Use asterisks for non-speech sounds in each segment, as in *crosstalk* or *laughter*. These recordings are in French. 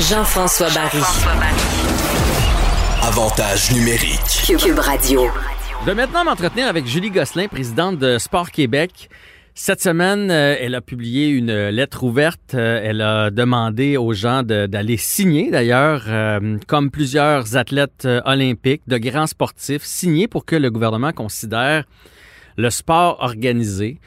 Jean-François Barry. Avantage numérique. Cube Radio. Je vais maintenant m'entretenir avec Julie Gosselin, présidente de Sport Québec. Cette semaine, euh, elle a publié une lettre ouverte. Euh, Elle a demandé aux gens d'aller signer, d'ailleurs, euh, comme plusieurs athlètes olympiques, de grands sportifs, signer pour que le gouvernement considère le sport organisé,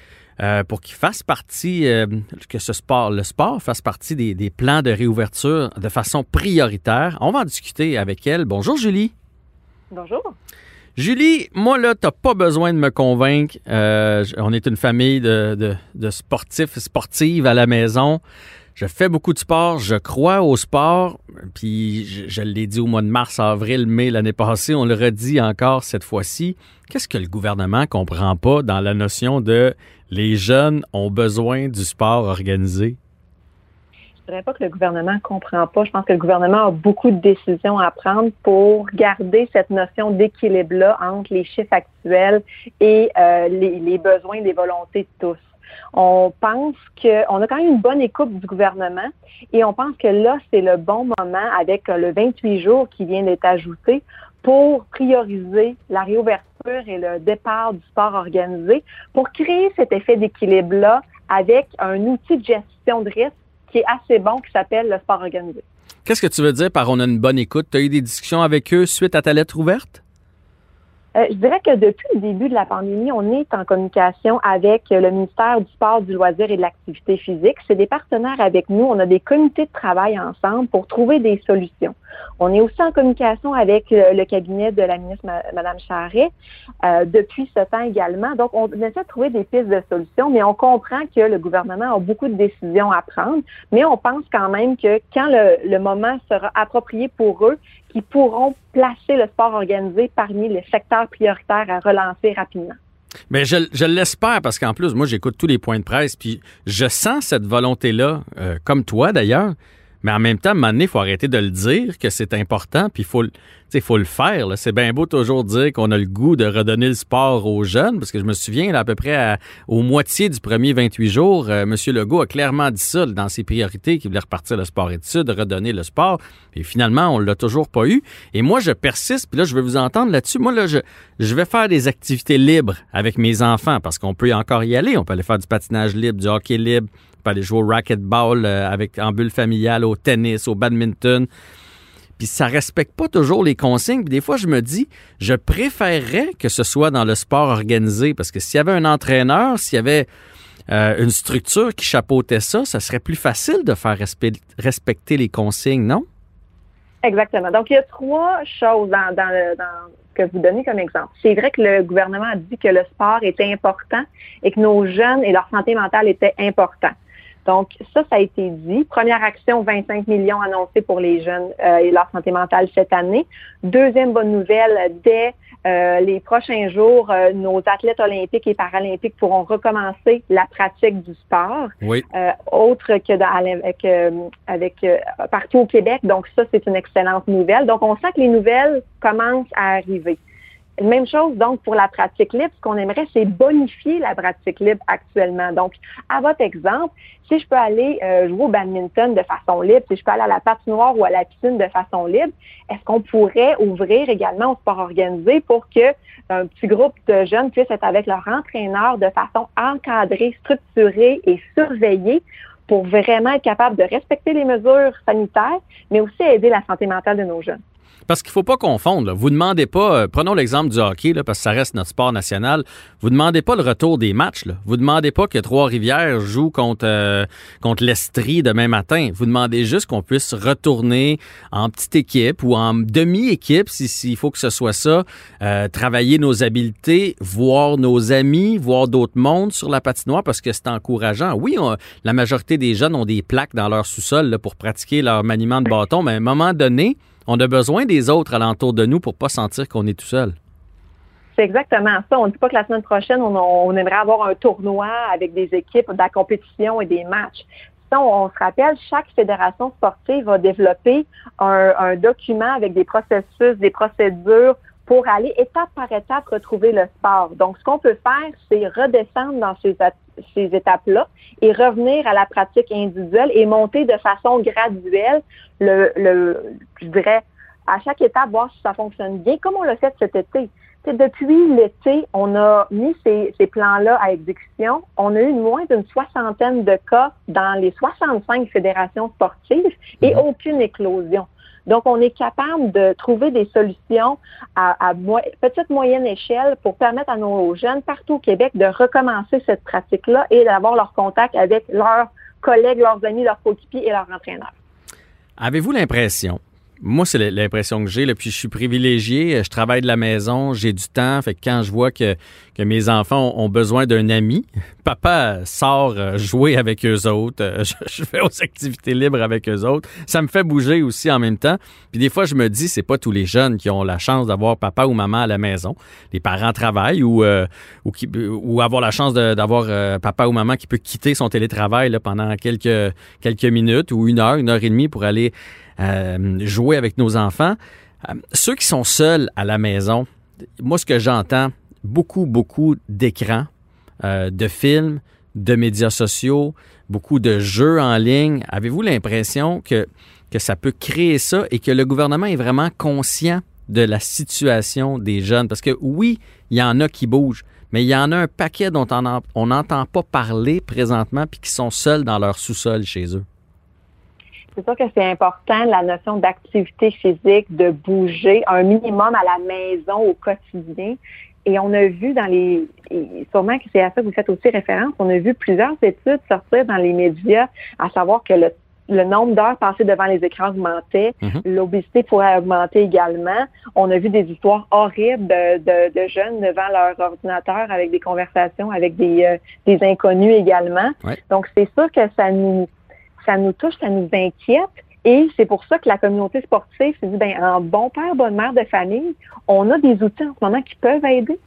euh, pour qu'il fasse partie, euh, que ce sport, le sport fasse partie des, des plans de réouverture de façon prioritaire. On va en discuter avec elle. Bonjour Julie. Bonjour. Julie, moi là, t'as pas besoin de me convaincre. Euh, on est une famille de, de, de sportifs, sportives à la maison. Je fais beaucoup de sport, je crois au sport. Puis je, l'ai dit au mois de mars, avril, mai l'année passée, on le redit encore cette fois-ci. Qu'est-ce que le gouvernement comprend pas dans la notion de les jeunes ont besoin du sport organisé? Je dirais pas que le gouvernement comprend pas. Je pense que le gouvernement a beaucoup de décisions à prendre pour garder cette notion d'équilibre-là entre les chiffres actuels et euh, les, les besoins et les volontés de tous. On pense qu'on a quand même une bonne écoute du gouvernement et on pense que là, c'est le bon moment avec le 28 jours qui vient d'être ajouté pour prioriser la réouverture et le départ du sport organisé pour créer cet effet d'équilibre-là avec un outil de gestion de risque qui est assez bon, qui s'appelle le sport organisé. Qu'est-ce que tu veux dire par on a une bonne écoute? Tu as eu des discussions avec eux suite à ta lettre ouverte? Euh, je dirais que depuis le début de la pandémie, on est en communication avec le ministère du Sport, du loisir et de l'activité physique. C'est des partenaires avec nous. On a des comités de travail ensemble pour trouver des solutions. On est aussi en communication avec le, le cabinet de la ministre Mme Charret euh, depuis ce temps également. Donc, on essaie de trouver des pistes de solutions, mais on comprend que le gouvernement a beaucoup de décisions à prendre. Mais on pense quand même que quand le, le moment sera approprié pour eux, qu'ils pourront placer le sport organisé parmi les secteurs prioritaires à relancer rapidement. Mais je, je l'espère parce qu'en plus, moi, j'écoute tous les points de presse, puis je sens cette volonté-là, euh, comme toi d'ailleurs. Mais en même temps, à il faut arrêter de le dire que c'est important, puis il faut, sais, faut le faire. C'est bien beau toujours dire qu'on a le goût de redonner le sport aux jeunes, parce que je me souviens, à peu près à- au moitié du premier 28 jours, euh, M. Legault a clairement dit ça dans ses priorités, qu'il voulait repartir le sport études, redonner le sport. Et finalement, on l'a toujours pas eu. Et moi, je persiste, puis là, je vais vous entendre là-dessus. Moi, là, je, je vais faire des activités libres avec mes enfants, parce qu'on peut encore y aller. On peut aller faire du patinage libre, du hockey libre, on peut aller jouer au racquetball euh, avec, en bulle familiale, au tennis, au badminton. Puis ça respecte pas toujours les consignes. Puis des fois, je me dis, je préférerais que ce soit dans le sport organisé, parce que s'il y avait un entraîneur, s'il y avait euh, une structure qui chapeautait ça, ça serait plus facile de faire respe- respecter les consignes, non? Exactement. Donc, il y a trois choses que vous donnez comme exemple. C'est vrai que le gouvernement a dit que le sport était important et que nos jeunes et leur santé mentale étaient importants. Donc, ça, ça a été dit. Première action, 25 millions annoncés pour les jeunes euh, et leur santé mentale cette année. Deuxième bonne nouvelle, dès euh, les prochains jours, euh, nos athlètes olympiques et paralympiques pourront recommencer la pratique du sport Oui. euh, autre que dans- avec, euh, avec euh, partout au Québec. Donc ça, c'est une excellente nouvelle. Donc on sent que les nouvelles commencent à arriver. Même chose donc pour la pratique libre. Ce qu'on aimerait, c'est bonifier la pratique libre actuellement. Donc, à votre exemple, si je peux aller euh, jouer au badminton de façon libre, si je peux aller à la patinoire ou à la piscine de façon libre, est-ce qu'on pourrait ouvrir également au sport organisé pour que un petit groupe de jeunes puissent être avec leur entraîneur de façon encadrée, structurée et surveillée pour vraiment être capable de respecter les mesures sanitaires, mais aussi aider la santé mentale de nos jeunes? Parce qu'il faut pas confondre. là. Vous demandez pas, euh, prenons l'exemple du hockey, là, parce que ça reste notre sport national. Vous demandez pas le retour des matchs. Là. Vous demandez pas que Trois-Rivières joue contre euh, contre l'Estrie demain matin. Vous demandez juste qu'on puisse retourner en petite équipe ou en demi-équipe, si- s'il faut que ce soit ça, euh, travailler nos habiletés, voir nos amis, voir d'autres mondes sur la patinoire, parce que c'est encourageant. Oui, la majorité des jeunes ont des plaques dans leur sous-sol pour pratiquer leur maniement de bâton, mais à un moment donné, on a besoin des autres alentour de nous pour pas sentir qu'on est tout seul. C'est exactement ça. On ne dit pas que la semaine prochaine, on, aimerait avoir un tournoi avec des équipes, de la compétition et des matchs. On, se rappelle, chaque fédération sportive va développer un document avec des processus, des procédures pour aller étape par étape retrouver le sport. Donc, ce qu'on peut faire, c'est redescendre dans ces, ces étapes-là et revenir à la pratique individuelle et monter de façon graduelle le, le je dirais, à chaque étape, voir si ça fonctionne bien, comme on l'a fait cet été. depuis l'été, on a mis ces, ces plans-là à exécution. On a eu moins d'une soixantaine de cas dans les 65 fédérations sportives et mhm. aucune éclosion. Donc, on est capable de trouver des solutions à, petite moyenne échelle pour permettre à nos jeunes partout au Québec de recommencer cette pratique-là et d'avoir leur contact avec leurs collègues, leurs amis, leurs coéquipiers et leurs entraîneurs. Avez-vous l'impression moi, c'est l'impression que j'ai. Puis je suis privilégié. Je travaille de la maison, j'ai du temps. Fait que quand je vois que, que mes enfants ont besoin d'un ami, papa sort euh, jouer avec eux autres. Euh, *laughs* je, fais aux activités libres avec eux autres. Ça me fait bouger aussi en même temps. Puis des fois, je me dis, c'est pas tous les jeunes qui ont la chance d'avoir papa ou maman à la maison. Les parents travaillent ou euh, ou, qui, ou avoir la chance d'avoir papa ou maman qui peut quitter son télétravail là, pendant quelques quelques minutes ou une heure, une heure et demie pour aller euh, jouer avec nos enfants. Euh, ceux qui sont seuls à la maison, moi, ce que j'entends, beaucoup, beaucoup d'écrans, euh, de films, de médias sociaux, beaucoup de jeux en ligne. Avez-vous l'impression que, que ça peut créer ça et que le gouvernement est vraiment conscient de la situation des jeunes? Parce que oui, il y en a qui bougent, mais il y en a un paquet dont on n'entend pas parler présentement puis qui sont seuls dans leur sous-sol chez eux c'est sûr que c'est important la notion d'activité physique, de bouger un minimum à la maison au quotidien. Et on a vu dans les, sûrement que c'est à ça que vous faites aussi référence, on a vu plusieurs études sortir dans les médias, à savoir que le, nombre d'heures passées devant les écrans augmentait, mhm. l'obésité pourrait augmenter également. On a vu des histoires horribles de, jeunes devant leur ordinateur avec des conversations avec des, euh, des inconnus également. Donc c'est sûr que ça nous ça nous touche, ça nous inquiète. Et c'est pour ça que la communauté sportive s'est dit, ben, en bon père, bonne mère de famille, on a des outils en ce moment qui peuvent aider.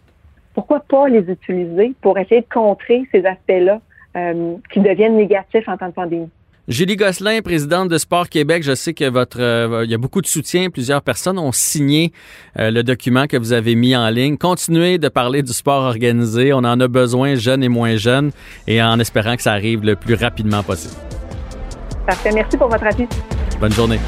Pourquoi pas les utiliser pour essayer de contrer ces aspects-là euh, qui deviennent négatifs en temps de pandémie? Julie Gosselin, présidente de Sport Québec, je sais que votre euh, il y a beaucoup de soutien. Plusieurs personnes ont signé euh, le document que vous avez mis en ligne. Continuez de parler du sport organisé. On en a besoin, jeunes et moins jeunes, et en espérant que ça arrive le plus rapidement possible. Parfait. Merci pour votre avis. Bonne journée.